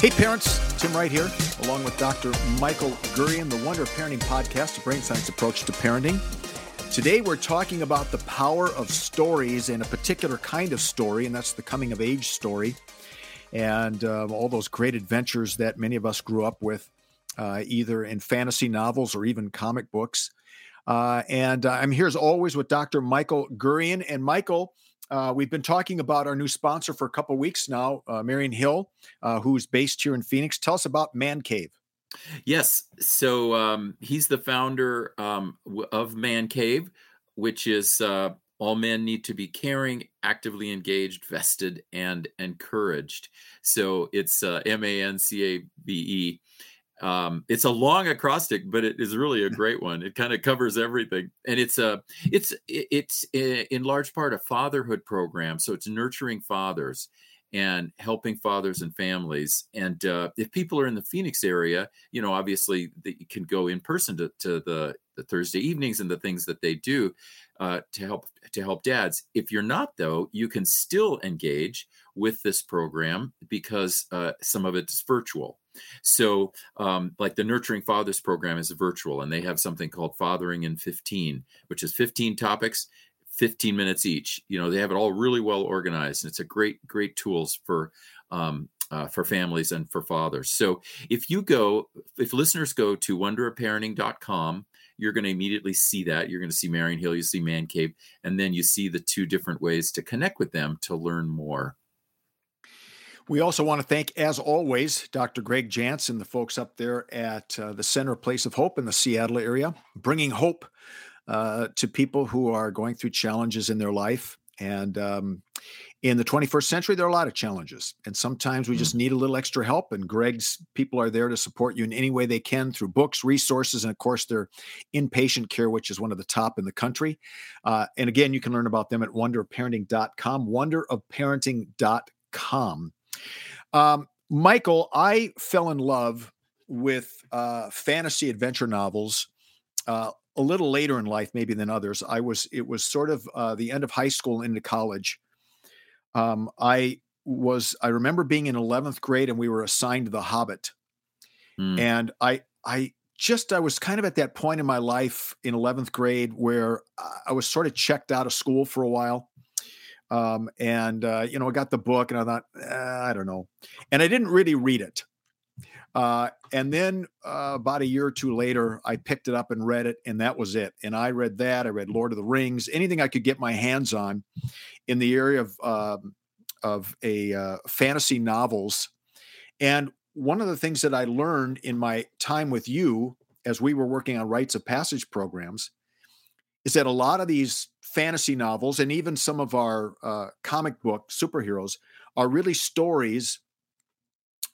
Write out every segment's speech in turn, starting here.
Hey, parents, Tim Wright here, along with Dr. Michael Gurian, the Wonder of Parenting podcast, a brain science approach to parenting. Today, we're talking about the power of stories and a particular kind of story, and that's the coming of age story, and um, all those great adventures that many of us grew up with, uh, either in fantasy novels or even comic books. Uh, and uh, I'm here as always with Dr. Michael Gurian. And Michael, uh, we've been talking about our new sponsor for a couple weeks now, uh, Marion Hill, uh, who's based here in Phoenix. Tell us about Man Cave. Yes. So um, he's the founder um, of Man Cave, which is uh, all men need to be caring, actively engaged, vested, and encouraged. So it's uh, M A N C A V E. Um, it's a long acrostic, but it is really a great one. It kind of covers everything, and it's a it's it's in large part a fatherhood program. So it's nurturing fathers and helping fathers and families. And uh, if people are in the Phoenix area, you know, obviously they can go in person to, to the, the Thursday evenings and the things that they do uh, to help to help dads. If you're not, though, you can still engage with this program because uh, some of it's virtual. So, um, like the Nurturing Fathers program is virtual, and they have something called Fathering in 15, which is 15 topics, 15 minutes each. You know, they have it all really well organized, and it's a great, great tools for um, uh, for families and for fathers. So, if you go, if listeners go to wonderofparenting.com, you're going to immediately see that. You're going to see Marion Hill, you see Man Cave, and then you see the two different ways to connect with them to learn more. We also want to thank, as always, Dr. Greg Jantz, the folks up there at uh, the Center Place of Hope in the Seattle area, bringing hope uh, to people who are going through challenges in their life. And um, in the 21st century, there are a lot of challenges. And sometimes we mm-hmm. just need a little extra help. And Greg's people are there to support you in any way they can through books, resources, and of course, their inpatient care, which is one of the top in the country. Uh, and again, you can learn about them at wonderofparenting.com, wonderofparenting.com. Um, Michael, I fell in love with uh, fantasy adventure novels uh, a little later in life, maybe than others. I was it was sort of uh, the end of high school into college. Um, I was I remember being in eleventh grade and we were assigned The Hobbit, mm. and I I just I was kind of at that point in my life in eleventh grade where I was sort of checked out of school for a while. Um, and uh, you know, I got the book and I thought, eh, I don't know, and I didn't really read it. Uh, and then uh, about a year or two later, I picked it up and read it, and that was it. And I read that. I read Lord of the Rings, anything I could get my hands on in the area of um, of a uh, fantasy novels. And one of the things that I learned in my time with you, as we were working on rites of passage programs, is that a lot of these fantasy novels and even some of our uh, comic book superheroes are really stories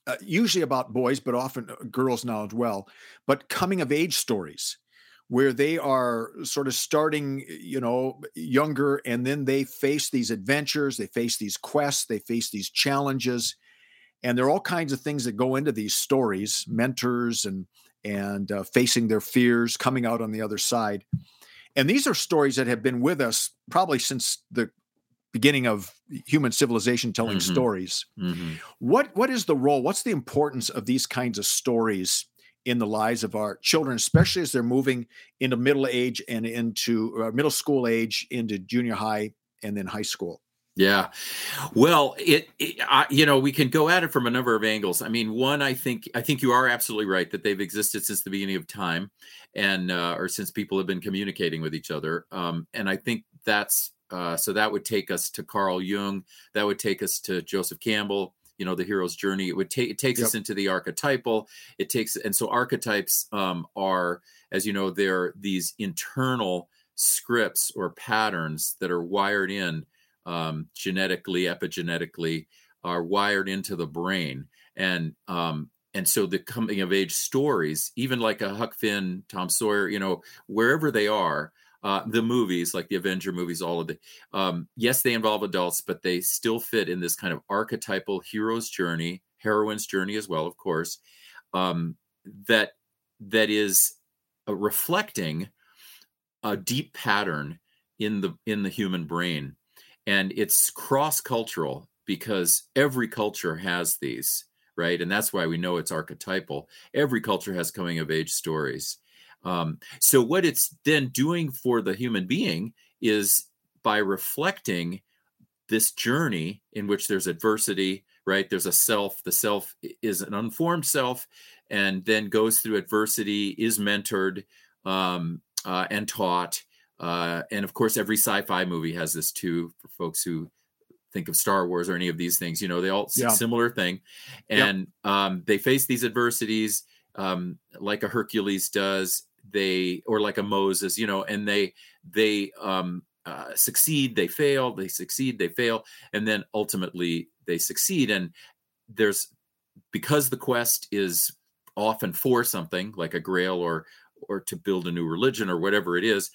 uh, usually about boys but often uh, girls now as well but coming of age stories where they are sort of starting you know younger and then they face these adventures they face these quests they face these challenges and there are all kinds of things that go into these stories mentors and and uh, facing their fears coming out on the other side and these are stories that have been with us probably since the beginning of human civilization telling mm-hmm. stories. Mm-hmm. What what is the role? What's the importance of these kinds of stories in the lives of our children, especially as they're moving into middle age and into uh, middle school age, into junior high, and then high school? Yeah. Well, it, it I, you know, we can go at it from a number of angles. I mean, one, I think, I think you are absolutely right that they've existed since the beginning of time and, uh, or since people have been communicating with each other. Um, and I think that's, uh, so that would take us to Carl Jung. That would take us to Joseph Campbell, you know, the hero's journey. It would take, it takes yep. us into the archetypal. It takes, and so archetypes um, are, as you know, they're these internal scripts or patterns that are wired in um, genetically, epigenetically, are wired into the brain. And um, and so the coming of age stories, even like a Huck Finn, Tom Sawyer, you know, wherever they are, uh, the movies like the Avenger movies, all of the, um, yes, they involve adults, but they still fit in this kind of archetypal hero's journey, heroine's journey as well, of course. Um, that that is uh, reflecting a deep pattern in the in the human brain and it's cross cultural because every culture has these right? And that's why we know it's archetypal. Every culture has coming of age stories. Um, so, what it's then doing for the human being is by reflecting this journey in which there's adversity, right? There's a self, the self is an unformed self, and then goes through adversity, is mentored um, uh, and taught. Uh, and of course, every sci fi movie has this too for folks who think of Star Wars or any of these things. You know, they all yeah. similar thing, and yep. um, they face these adversities um, like a Hercules does. They or like a Moses, you know, and they they um, uh, succeed, they fail, they succeed, they fail, and then ultimately they succeed. And there's because the quest is often for something like a grail or or to build a new religion or whatever it is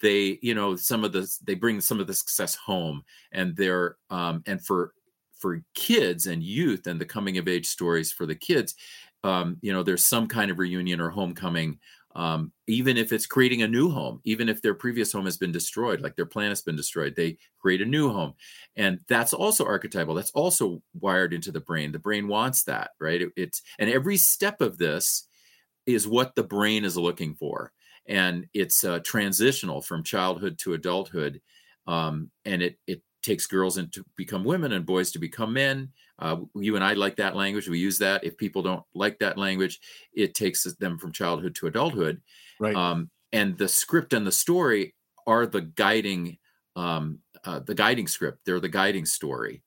they you know some of the they bring some of the success home and they're um and for for kids and youth and the coming of age stories for the kids um you know there's some kind of reunion or homecoming um, even if it's creating a new home, even if their previous home has been destroyed, like their plan has been destroyed, they create a new home. And that's also archetypal. That's also wired into the brain. The brain wants that, right? It, it's and every step of this is what the brain is looking for. And it's uh, transitional from childhood to adulthood um, and it it takes girls into become women and boys to become men. Uh, you and i like that language. We use that. If people don't like that language it takes them from childhood to adulthood. Right. Um, and the script and the story are the guiding um, uh, the guiding script. They're the guiding story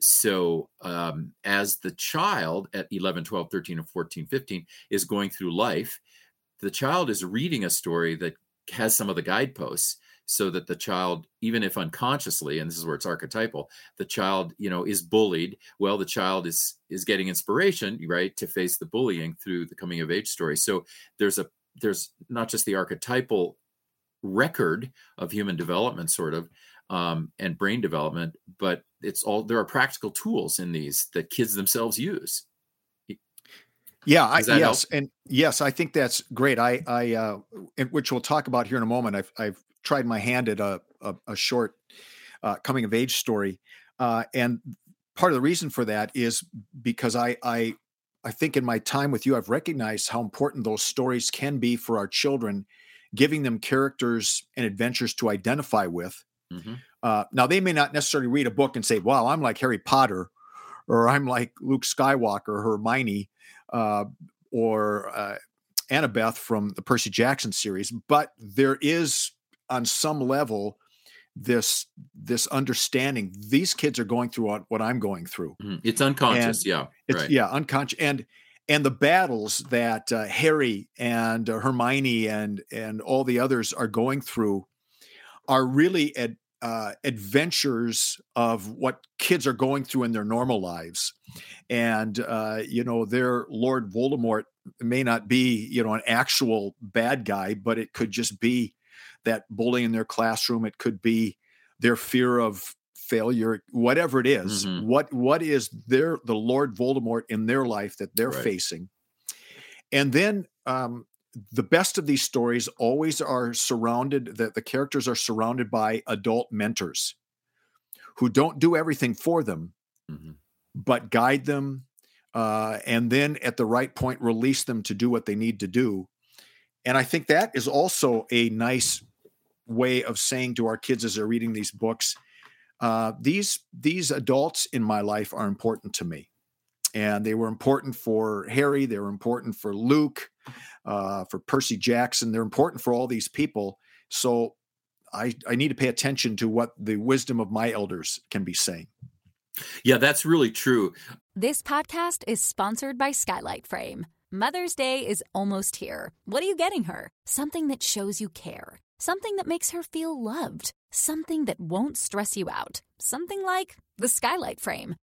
so um, as the child at 11 12 13 and 14 15 is going through life the child is reading a story that has some of the guideposts so that the child even if unconsciously and this is where it's archetypal the child you know is bullied. Well the child is is getting inspiration right to face the bullying through the coming of age story. So there's a there's not just the archetypal record of human development sort of um, and brain development, but it's all there are practical tools in these that kids themselves use. Yeah, I, yes, help? and yes, I think that's great. I, I, uh, which we'll talk about here in a moment. I've, I've tried my hand at a, a, a short uh, coming of age story, uh, and part of the reason for that is because I, I, I think in my time with you, I've recognized how important those stories can be for our children, giving them characters and adventures to identify with, Mm-hmm. Uh, now, they may not necessarily read a book and say, "Wow, I'm like Harry Potter," or "I'm like Luke Skywalker," Hermione, uh, or uh, Annabeth from the Percy Jackson series. But there is, on some level, this this understanding. These kids are going through what, what I'm going through. Mm-hmm. It's unconscious, and yeah, it's right. yeah, unconscious, and and the battles that uh, Harry and uh, Hermione and and all the others are going through are really ad, uh, adventures of what kids are going through in their normal lives. And, uh, you know, their Lord Voldemort may not be, you know, an actual bad guy, but it could just be that bullying in their classroom. It could be their fear of failure, whatever it is. Mm-hmm. What what is their the Lord Voldemort in their life that they're right. facing? And then um, the best of these stories always are surrounded that the characters are surrounded by adult mentors who don't do everything for them mm-hmm. but guide them uh, and then at the right point release them to do what they need to do and i think that is also a nice way of saying to our kids as they're reading these books uh, these these adults in my life are important to me and they were important for harry they were important for luke uh, for Percy Jackson. They're important for all these people. So I, I need to pay attention to what the wisdom of my elders can be saying. Yeah, that's really true. This podcast is sponsored by Skylight Frame. Mother's Day is almost here. What are you getting her? Something that shows you care, something that makes her feel loved, something that won't stress you out, something like the Skylight Frame.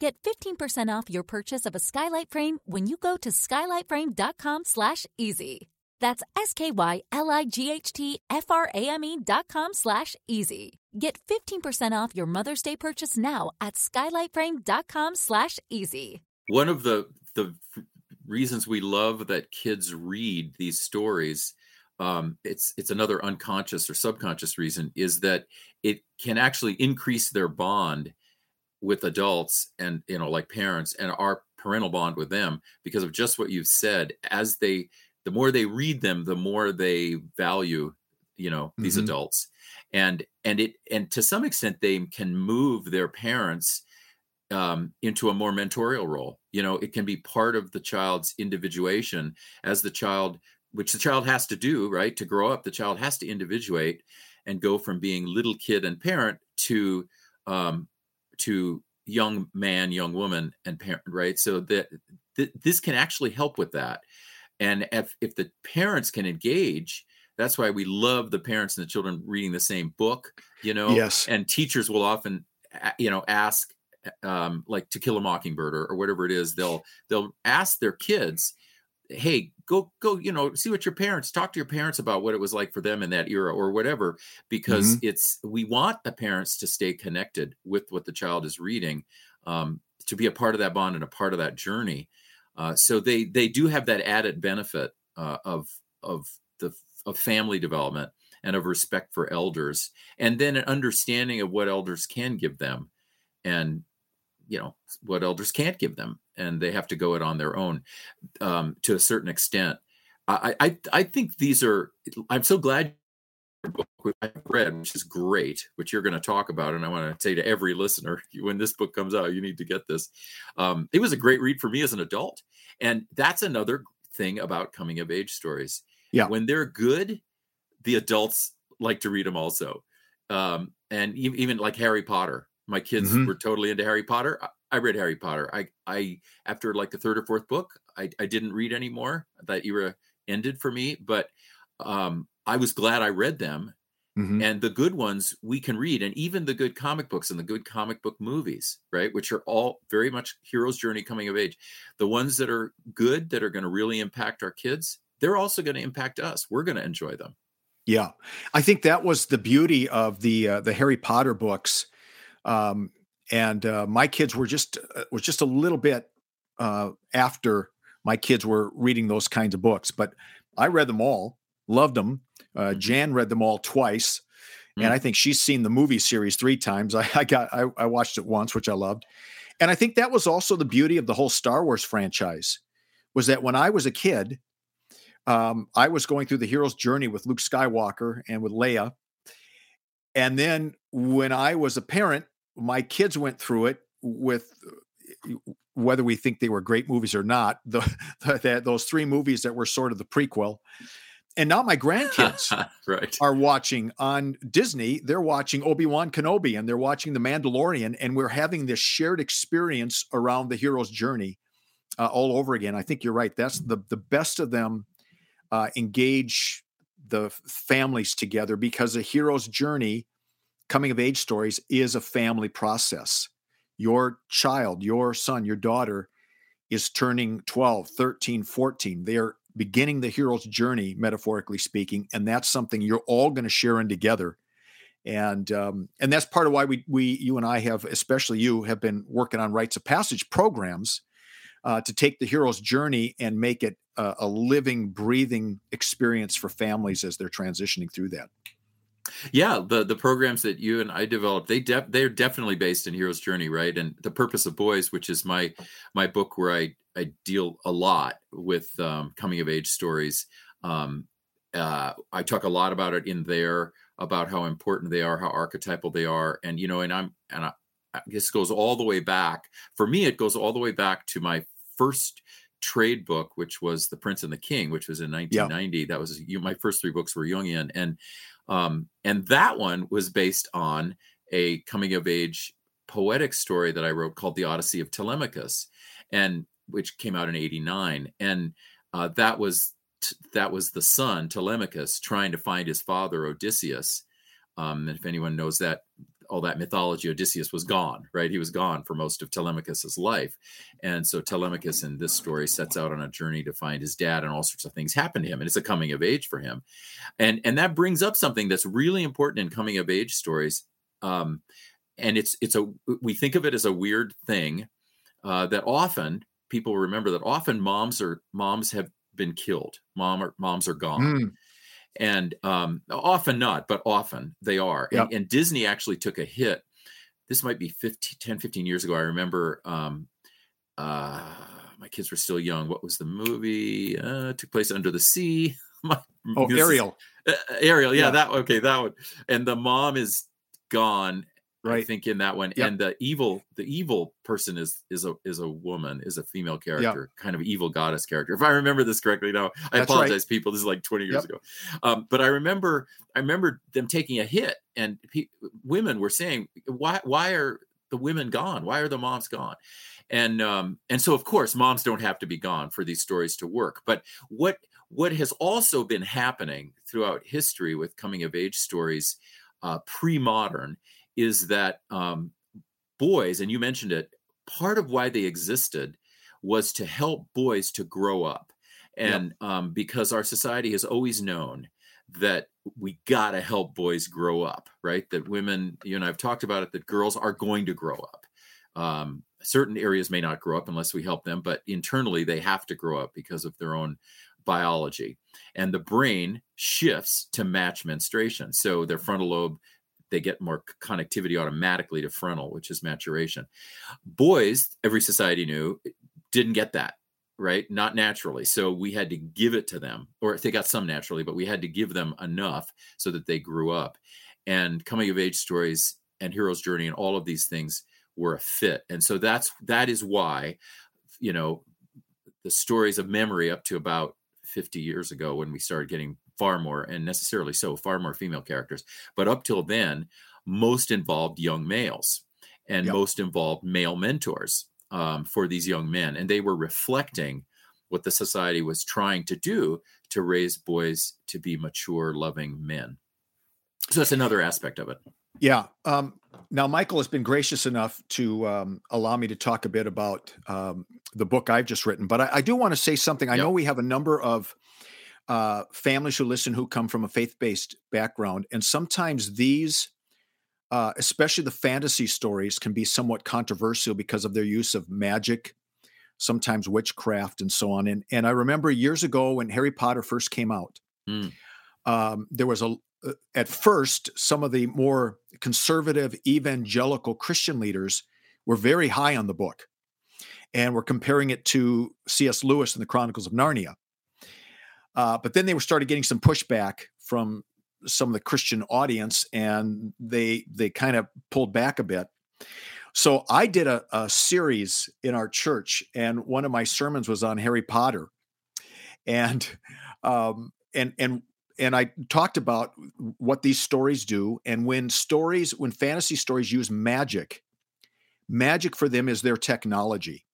Get 15% off your purchase of a skylight frame when you go to skylightframe.com slash easy. That's S K Y L I G H T F R A M E dot com slash easy. Get 15% off your Mother's Day purchase now at skylightframe.com slash easy. One of the, the reasons we love that kids read these stories, um, it's, it's another unconscious or subconscious reason, is that it can actually increase their bond with adults and, you know, like parents and our parental bond with them because of just what you've said. As they the more they read them the more they value you know these mm-hmm. adults and and it and to some extent they can move their parents um, into a more mentorial role you know it can be part of the child's individuation as the child which the child has to do right to grow up the child has to individuate and go from being little kid and parent to um, to young man young woman and parent right? So that th- this can actually help with that. And if, if the parents can engage that's why we love the parents and the children reading the same book you know? Yes. And teachers will often you know ask um, like to kill a mockingbird or, or whatever it is they'll they'll ask their kids hey go go you know see what your parents talk to your parents about what it was like for them in that era or whatever because mm-hmm. it's we want the parents to stay connected with what the child is reading um, to be a part of that bond and a part of that journey uh, so they they do have that added benefit uh, of of the of family development and of respect for elders, and then an understanding of what elders can give them, and you know what elders can't give them, and they have to go it on their own um, to a certain extent. I, I I think these are. I'm so glad your book I've read, which is great, which you're going to talk about. And I want to say to every listener, when this book comes out, you need to get this. Um, it was a great read for me as an adult. And that's another thing about coming of age stories. Yeah. When they're good, the adults like to read them also. Um, and even like Harry Potter. My kids mm-hmm. were totally into Harry Potter. I read Harry Potter. I, I after like the third or fourth book, I, I didn't read anymore. That era ended for me. But um, I was glad I read them. Mm-hmm. And the good ones we can read, and even the good comic books and the good comic book movies, right? Which are all very much hero's journey coming of age. The ones that are good, that are going to really impact our kids, they're also going to impact us. We're going to enjoy them. Yeah, I think that was the beauty of the uh, the Harry Potter books, um, and uh, my kids were just uh, was just a little bit uh, after my kids were reading those kinds of books, but I read them all, loved them, uh, mm-hmm. Jan read them all twice, and I think she's seen the movie series three times. I, I got I, I watched it once, which I loved, and I think that was also the beauty of the whole Star Wars franchise, was that when I was a kid, um, I was going through the hero's journey with Luke Skywalker and with Leia, and then when I was a parent, my kids went through it with whether we think they were great movies or not, the, the, those three movies that were sort of the prequel. And now my grandkids right. are watching on Disney. They're watching Obi Wan Kenobi and they're watching The Mandalorian, and we're having this shared experience around the hero's journey uh, all over again. I think you're right. That's the the best of them uh, engage the families together because a hero's journey, coming of age stories, is a family process. Your child, your son, your daughter is turning 12, 13, 14. They are beginning the hero's journey, metaphorically speaking, and that's something you're all going to share in together. And um, and that's part of why we we you and I have, especially you, have been working on rites of passage programs uh, to take the hero's journey and make it a, a living, breathing experience for families as they're transitioning through that. Yeah, the the programs that you and I developed, they de- they're definitely based in Hero's Journey, right? And the Purpose of Boys, which is my my book where I I deal a lot with um, coming of age stories. Um, uh, I talk a lot about it in there about how important they are, how archetypal they are, and you know, and I'm and I, guess goes all the way back. For me, it goes all the way back to my first trade book, which was The Prince and the King, which was in 1990. Yeah. That was you, my first three books were Jungian, and um, and that one was based on a coming of age poetic story that I wrote called The Odyssey of Telemachus, and which came out in 89. And uh, that was that was the son Telemachus trying to find his father Odysseus. Um, and if anyone knows that all that mythology, Odysseus was gone, right? He was gone for most of Telemachus's life, and so Telemachus in this story sets out on a journey to find his dad, and all sorts of things happen to him, and it's a coming of age for him, and and that brings up something that's really important in coming of age stories, um, and it's it's a we think of it as a weird thing uh, that often people remember that often moms are moms have been killed, mom or moms are gone. Mm and um, often not but often they are. Yep. and, and, disney actually took a hit. This might be 15, 10 15 years ago i remember um, uh, my kids were still young. What was the movie? Uh, took place under the sea. My, oh ariel. Uh, ariel yeah, yeah, that okay that one. And the mom is gone right. I think in that one. Yep. And the evil, the evil person is is a is a woman, is a female character, yep. kind of evil goddess character. If I remember this correctly, now I That's apologize, right. people. This is like 20 years yep. ago. Um, but I remember I remember them taking a hit, and pe- women were saying, "Why why are the women gone? Why are the moms gone?" And um, and so of course moms don't have to be gone for these stories to work. But what what has also been happening throughout history with coming of age stories uh, pre-modern is that um, boys, and you mentioned it, part of why they existed was to help boys to grow up. And yep. um, because our society has always known that we got to help boys grow up, right? That women, you know, I've talked about it, that girls are going to grow up. Um, certain areas may not grow up unless we help them, but internally they have to grow up because of their own biology. And the brain shifts to match menstruation. So their frontal lobe they get more connectivity automatically to frontal, which is maturation. Boys, every society knew, eh, didn't get that, right? Not naturally. So we had to give it to them, or they got some naturally, but we had to give them enough so that they grew up. And coming of age stories and hero's journey and all of these things were a fit. And so that's that is why, you know, the stories of memory up to about 50 years ago when we started getting far more, and necessarily so, far more female characters. But up till then, most involved young males and yep. most involved male mentors um, for these young men. And they were reflecting what the society was trying to do to raise boys to be mature, loving men. So that's another aspect of it. Yeah. Um, now, Michael has been gracious enough to um, allow me to talk a bit about um, the book I've just written, but I, I do want to say something. I yep. know we have a number of uh, families who listen who come from a faith-based background, and sometimes these, uh, especially the fantasy stories, can be somewhat controversial because of their use of magic, sometimes witchcraft, and so on. And and I remember years ago when Harry Potter first came out, mm. um, there was a uh, at first some of the more conservative evangelical Christian leaders were very high on the book, and were comparing it to C.S. Lewis and the Chronicles of Narnia. Uh, but then they were started getting some pushback from some of the Christian audience, and they they kind of pulled back a bit. So I did a, a series in our church, and one of my sermons was on Harry Potter, and um, and and and I talked about what these stories do, and when stories, when fantasy stories use magic, magic for them is their technology,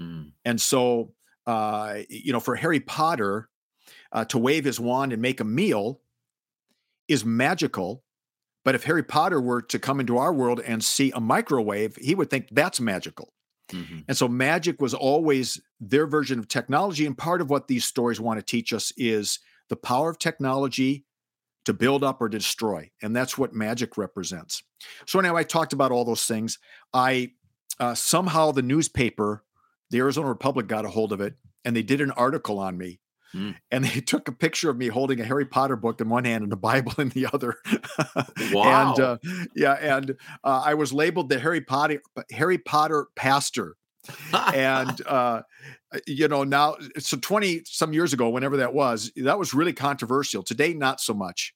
mm. and so uh, you know, for Harry Potter, uh, to wave his wand and make a meal is magical. But if Harry Potter were to come into our world and see a microwave, he would think that's magical. Mm-hmm. And so magic was always their version of technology. And part of what these stories want to teach us is the power of technology to build up or destroy. And that's what magic represents. So now I talked about all those things. I uh, somehow the newspaper, the Arizona Republic, got a hold of it and they did an article on me Mm. And they took a picture of me holding a Harry Potter book in one hand and a Bible in the other. wow. and uh, yeah, and uh, I was labeled the Harry Potter Harry Potter pastor. and uh, you know now so 20 some years ago whenever that was that was really controversial today not so much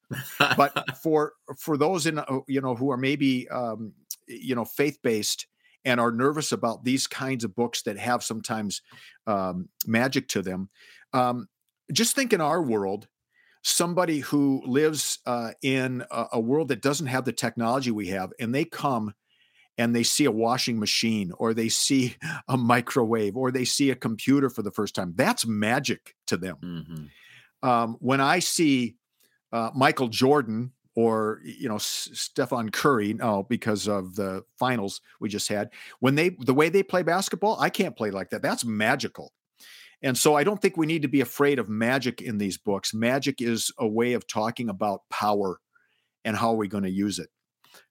but for for those in uh, you know who are maybe um, you know faith based and are nervous about these kinds of books that have sometimes um, magic to them um, just think in our world, somebody who lives uh, in a, a world that doesn't have the technology we have, and they come and they see a washing machine or they see a microwave or they see a computer for the first time. That's magic to them. Mm-hmm. Um, when I see uh, Michael Jordan or you know S- Stephen Curry. No, because of the finals we just had. When they the way they play basketball, I can't play like that. That's magical. And so I don't think we need to be afraid of magic in these books. Magic is a way of talking about power and how are we going to use it.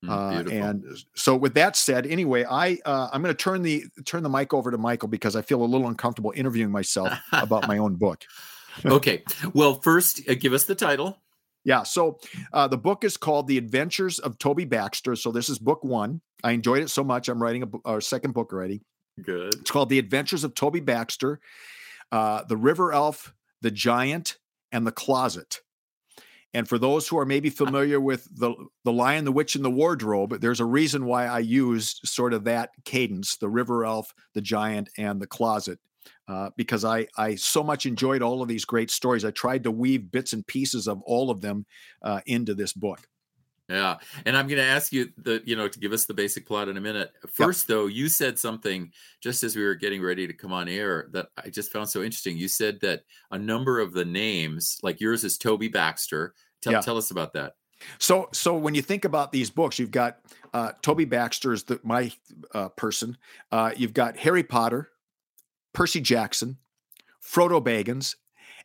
Mm, Uh, and so with that said, anyway, I uh, I'm going to turn the turn the mic over to Michael because I feel a little uncomfortable interviewing myself about my own book. okay. Well, first, uh, give us the title. Yeah. So uh, the book is called The Adventures of Toby Baxter. So this is book one. I enjoyed it so much. I'm writing a, a second book already. Good. It's called The Adventures of Toby Baxter, uh, The River Elf, The Giant, and The Closet. And for those who are maybe familiar with the the Lion, the Witch, and the Wardrobe, there's a reason why I used sort of that cadence: the River Elf, the Giant, and the Closet, uh, because I I so much enjoyed all of these great stories. I tried to weave bits and pieces of all of them uh, into this book. Yeah, and I'm going to ask you the you know to give us the basic plot in a minute. First, though, you said something just as we were getting ready to come on air that I just found so interesting. You said that a number of the names, like yours, is Toby Baxter. Tell, Yeah. tell us about that. So, so when you think about these books, you've got uh, Toby Baxter is the, my uh, person. Uh, you've got Harry Potter, Percy Jackson, Frodo Baggins,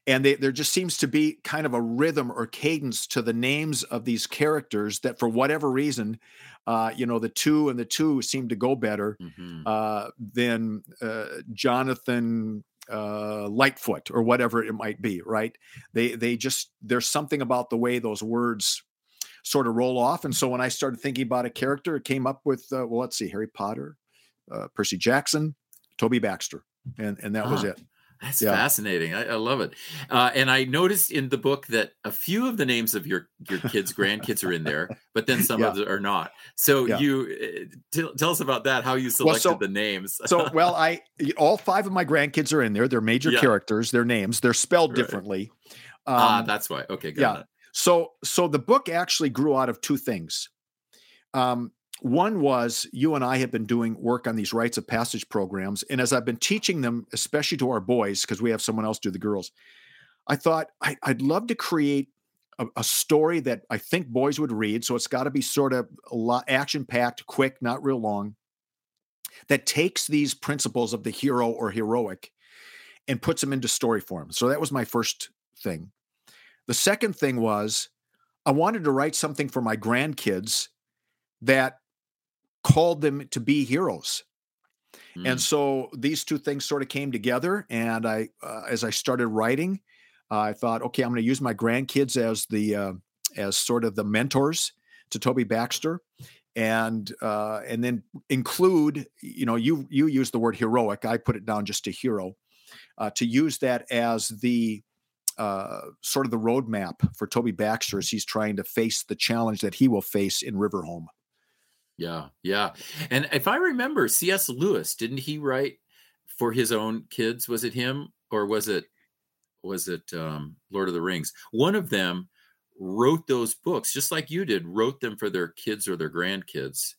and they, there just seems to be kind of a rhythm or cadence to the names of these characters that, for whatever reason, uh, you know, the two and the two seem to go better Mhm. uh, than uh, Jonathan uh, Lightfoot or whatever it might be. Right? They they just there's something about the way those words sort of roll off. And so when I started thinking about a character, it came up with uh, well, let's see, Harry Potter, uh, Percy Jackson, Toby Baxter, and and that was Ah. it. That's Yeah. fascinating. I, I love it. Uh, and I noticed in the book that a few of the names of your your kids' grandkids are in there, but then some of them are not. So Yeah. you uh, tell tell us about that. How you selected so- the names? So well, I all five of my grandkids are in there. They're major Yeah. characters. Their names they're spelled Right. differently. ah, Um, that's why. Okay, got yeah. it. So so the book actually grew out of two things. Um, one was you and I have been doing work on these rites of passage programs, and as I've been teaching them, especially to our boys, because we have someone else do the girls, I thought I, I'd love to create a, a story that I think boys would read. So it's got to be sort of a lot action packed, quick, not real long. That takes these principles of the hero or heroic and puts them into story form. So that was my first thing. The second thing was I wanted to write something for my grandkids that called them to be heroes. Mm. And so these two things sort of came together. And I, uh, as I started writing, uh, I thought, okay, I'm going to use my grandkids as the uh, as sort of the mentors to Toby Baxter, and uh, and then include, you know, you you use the word heroic. I put it down just to hero, uh, to use that as the uh, sort of the roadmap for Toby Baxter as he's trying to face the challenge that he will face in Riverhome. Yeah, yeah. And if I remember, C.S. Lewis didn't he write for his own kids? Was it him or was it was it um, Lord of the Rings? One of them wrote those books just like you did. Wrote them for their kids or their grandkids.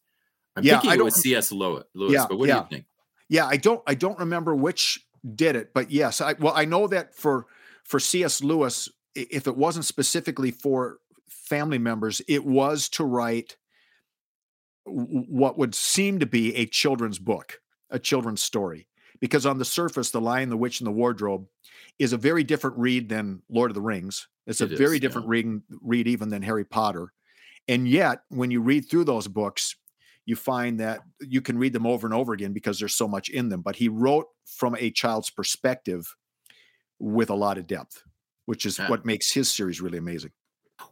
I'm Yeah, thinking I it was C.S. Lewis. Yeah, but what do you think? Yeah, I don't I don't remember which did it, but yes, I well I know that for for C.S. Lewis, if it wasn't specifically for family members, it was to write what would seem to be a children's book, a children's story. Because on the surface, The Lion, the Witch, and the Wardrobe is a very different read than Lord of the Rings. It's a is, very yeah. different reading read even than Harry Potter. And yet, when you read through those books, you find that you can read them over and over again because there's so much in them. But he wrote from a child's perspective with a lot of depth, which is Yeah. what makes his series really amazing.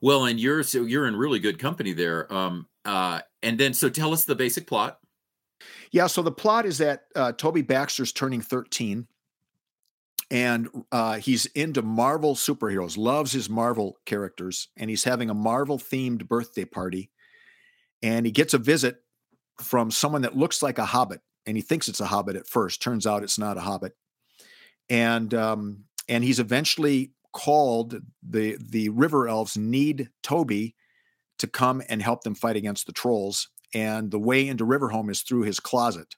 Well, and you're so you're in really good company there. Um, uh, and then so tell us the basic plot. Yeah, so the plot is that uh, Toby Baxter's turning 13 and uh, he's into Marvel superheroes, loves his Marvel characters, and he's having a Marvel themed birthday party. And he gets a visit from someone that looks like a hobbit, and he thinks it's a hobbit at first. Turns out it's not a hobbit. And um, and he's eventually called the the river elves need Toby to come and help them fight against the trolls. And the way into Riverhome is through his closet.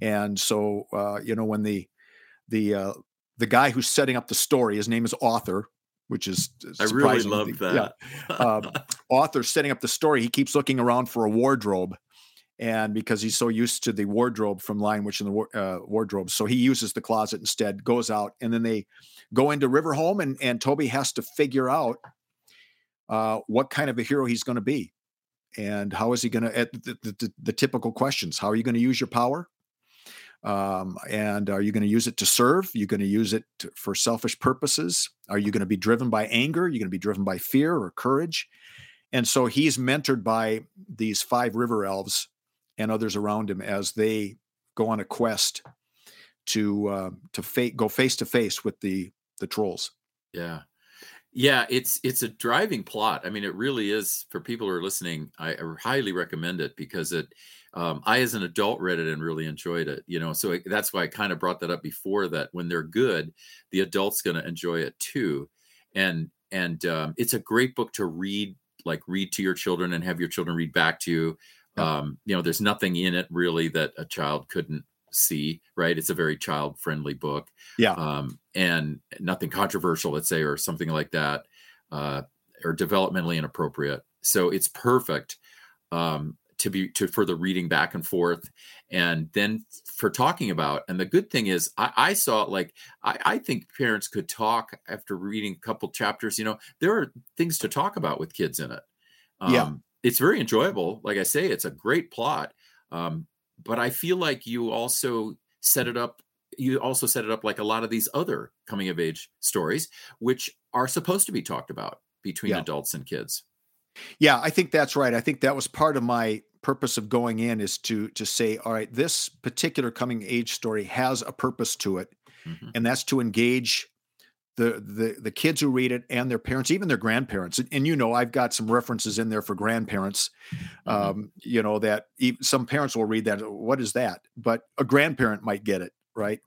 And so, uh, you know, when the the uh, the guy who's setting up the story, his name is Author, which is I really love that. yeah. uh, author setting up the story, he keeps looking around for a wardrobe, and because he's so used to the wardrobe from Lion Witch and the uh, wardrobe, so he uses the closet instead. Goes out, and then they go into Riverhome, and and Toby has to figure out uh, what kind of a hero he's going to be, and how is he going to at the, the, the typical questions. How are you going to use your power? Um, and are you going to use it to serve? You going to use it to, for selfish purposes? Are you going to be driven by anger? You going to be driven by fear or courage? And so he's mentored by these five river elves and others around him as they go on a quest to uh, to fa- go face to face with the the trolls. Yeah, yeah, it's it's a driving plot. I mean, it really is. For people who are listening, I, I highly recommend it because it um, I, as an adult, read it and really enjoyed it. You know, so it, that's why I kind of brought that up before. That when they're good, the adult's going to enjoy it too, and and um, it's a great book to read, like read to your children and have your children read back to you. Yeah. Um, you know, there's nothing in it really that a child couldn't see. Right? It's a very child friendly book. Yeah. Um, and nothing controversial, let's say, or something like that, uh, or developmentally inappropriate. So it's perfect. Um, to be to for the reading back and forth and then for talking about and the good thing is i, I saw like I, I think parents could talk after reading a couple chapters you know there are things to talk about with kids in it um, yeah it's very enjoyable like i say it's a great plot um, but i feel like you also set it up you also set it up like a lot of these other coming of age stories which are supposed to be talked about between yeah. adults and kids yeah, I think that's right. I think that was part of my purpose of going in is to to say, all right, this particular coming age story has a purpose to it, mm-hmm. and that's to engage the the the kids who read it and their parents, even their grandparents. And, and you know, I've got some references in there for grandparents. Mm-hmm. Um, you know that even, some parents will read that. What is that? But a grandparent might get it right.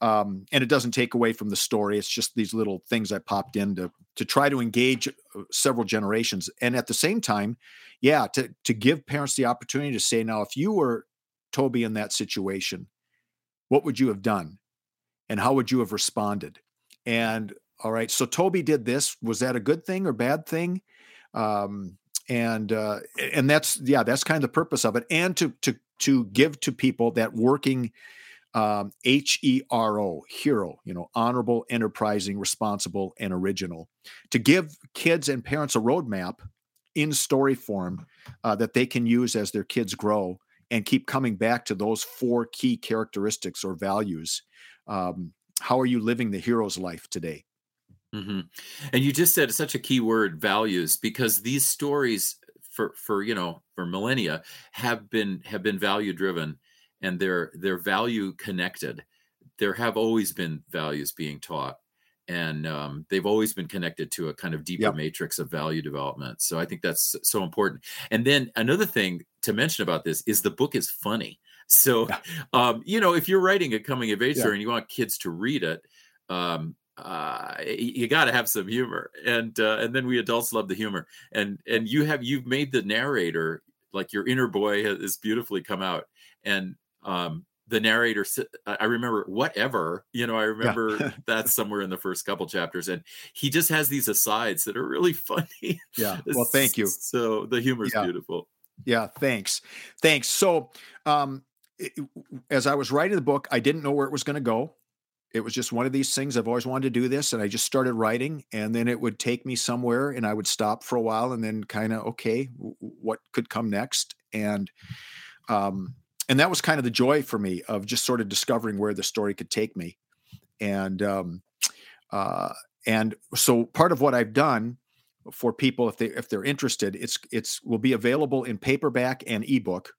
Um, and it doesn't take away from the story. It's just these little things I popped in to to try to engage uh, several generations, and at the same time, yeah, to to give parents the opportunity to say, now, if you were Toby in that situation, what would you have done, and how would you have responded? And all right, so Toby did this. Was that a good thing or bad thing? Um, and uh, and that's yeah, that's kind of the purpose of it, and to to to give to people that working um, H E R O, hero, you know, honorable, enterprising, responsible, and original, to give kids and parents a roadmap in story form uh, that they can use as their kids grow and keep coming back to those four key characteristics or values. Um, how are you living the hero's life today? Mm-hmm. And you just said such a key word, values, because these stories for for you know for millennia have been have been value driven and they're they're value connected. There have always been values being taught and um, they've always been connected to a kind of deeper yep. matrix of value development. So I think that's so important. And then another thing to mention about this is the book is funny. So, yeah. um, you know, if you're writing a coming of age yeah. story and you want kids to read it, um, uh, you got to have some humor, and uh, and then we adults love the humor, and and you have you've made the narrator like your inner boy has beautifully come out, and um, the narrator i remember whatever you know i remember yeah. that's somewhere in the first couple chapters. And he just has these asides that are really funny. Yeah. Well thank you. so the humor is yeah. beautiful. Yeah thanks. Thanks. So um as i was writing the book i didn't know where it was going to go. It was just one of these things i've always wanted to do this and i just started writing and then it would take me somewhere and i would stop for a while and then kind of okay what could come next? And um and that was kind of the joy for me of just sort of discovering where the story could take me. And um, uh, and so part of what i've done for people if they if they're interested it's it's will be available in paperback and ebook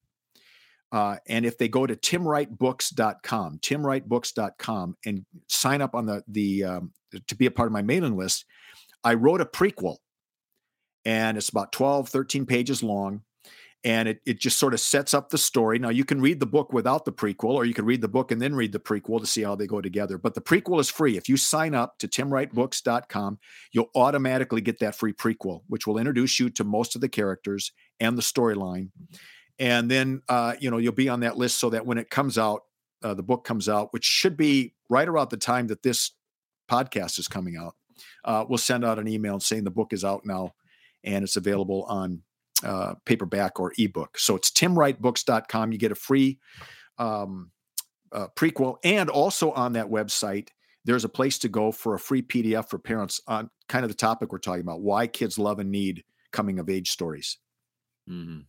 uh, and if they go to timwrightbooks.com timwrightbooks.com and sign up on the the um, to be a part of my mailing list i wrote a prequel and it's about 12 13 pages long and it, it just sort of sets up the story. Now, you can read the book without the prequel, or you can read the book and then read the prequel to see how they go together. But the prequel is free. If you sign up to timwrightbooks.com, you'll automatically get that free prequel, which will introduce you to most of the characters and the storyline. And then, uh, you know, you'll be on that list so that when it comes out, uh, the book comes out, which should be right around the time that this podcast is coming out. uh, we'll send out an email saying the book is out now and it's available on uh, paperback or ebook. So it's timwrightbooks.com. You get a free um, uh, prequel. And also on that website, there's a place to go for a free PDF for parents on kind of the topic we're talking about why kids love and need coming of age stories. Mm-hmm.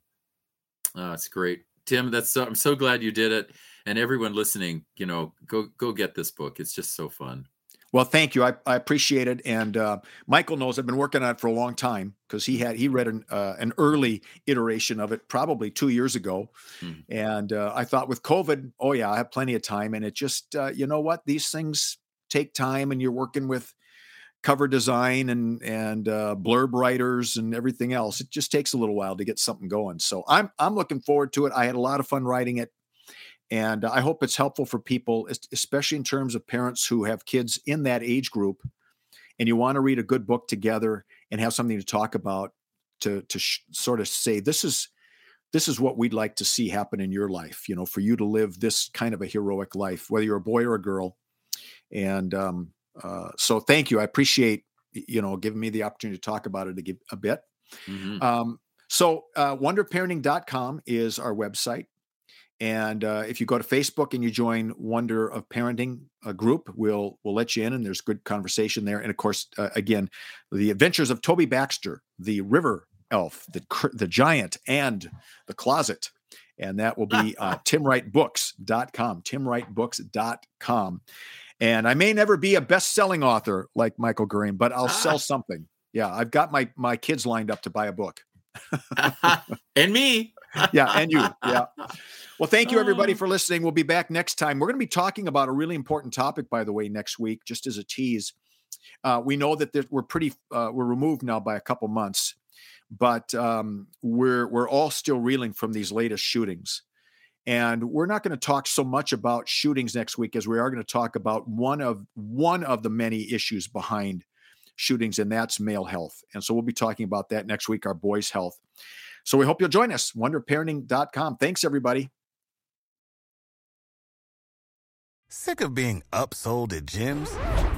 Oh, that's great. Tim, that's so, I'm so glad you did it. And everyone listening, you know, go go get this book. It's just so fun. Well, thank you. I, I appreciate it. And uh, Michael knows I've been working on it for a long time because he had he read an uh, an early iteration of it probably two years ago, mm. and uh, I thought with COVID, oh yeah, I have plenty of time. And it just uh, you know what these things take time, and you're working with cover design and and uh, blurb writers and everything else. It just takes a little while to get something going. So I'm I'm looking forward to it. I had a lot of fun writing it. And I hope it's helpful for people, especially in terms of parents who have kids in that age group and you want to read a good book together and have something to talk about to, to sh- sort of say, this is, this is what we'd like to see happen in your life, you know, for you to live this kind of a heroic life, whether you're a boy or a girl. And um, uh, so thank you. I appreciate, you know, giving me the opportunity to talk about it a, a bit. Mm-hmm. Um, so uh, wonderparenting.com is our website. And uh, if you go to Facebook and you join Wonder of Parenting a group, we'll we'll let you in, and there's good conversation there. And of course, uh, again, the Adventures of Toby Baxter, the River Elf, the the Giant, and the Closet, and that will be uh, timwrightbooks.com. Timwrightbooks.com. And I may never be a best-selling author like Michael Gurian, but I'll ah. sell something. Yeah, I've got my my kids lined up to buy a book. and me. yeah, and you. Yeah. Well, thank you everybody oh. for listening. We'll be back next time. We're going to be talking about a really important topic, by the way, next week, just as a tease. Uh, we know that we're pretty uh, we're removed now by a couple months, but um, we're we're all still reeling from these latest shootings, and we're not going to talk so much about shootings next week as we are going to talk about one of one of the many issues behind shootings, and that's male health. And so we'll be talking about that next week, our boys' health. So we hope you'll join us. WonderParenting.com. Thanks, everybody. Sick of being upsold at gyms?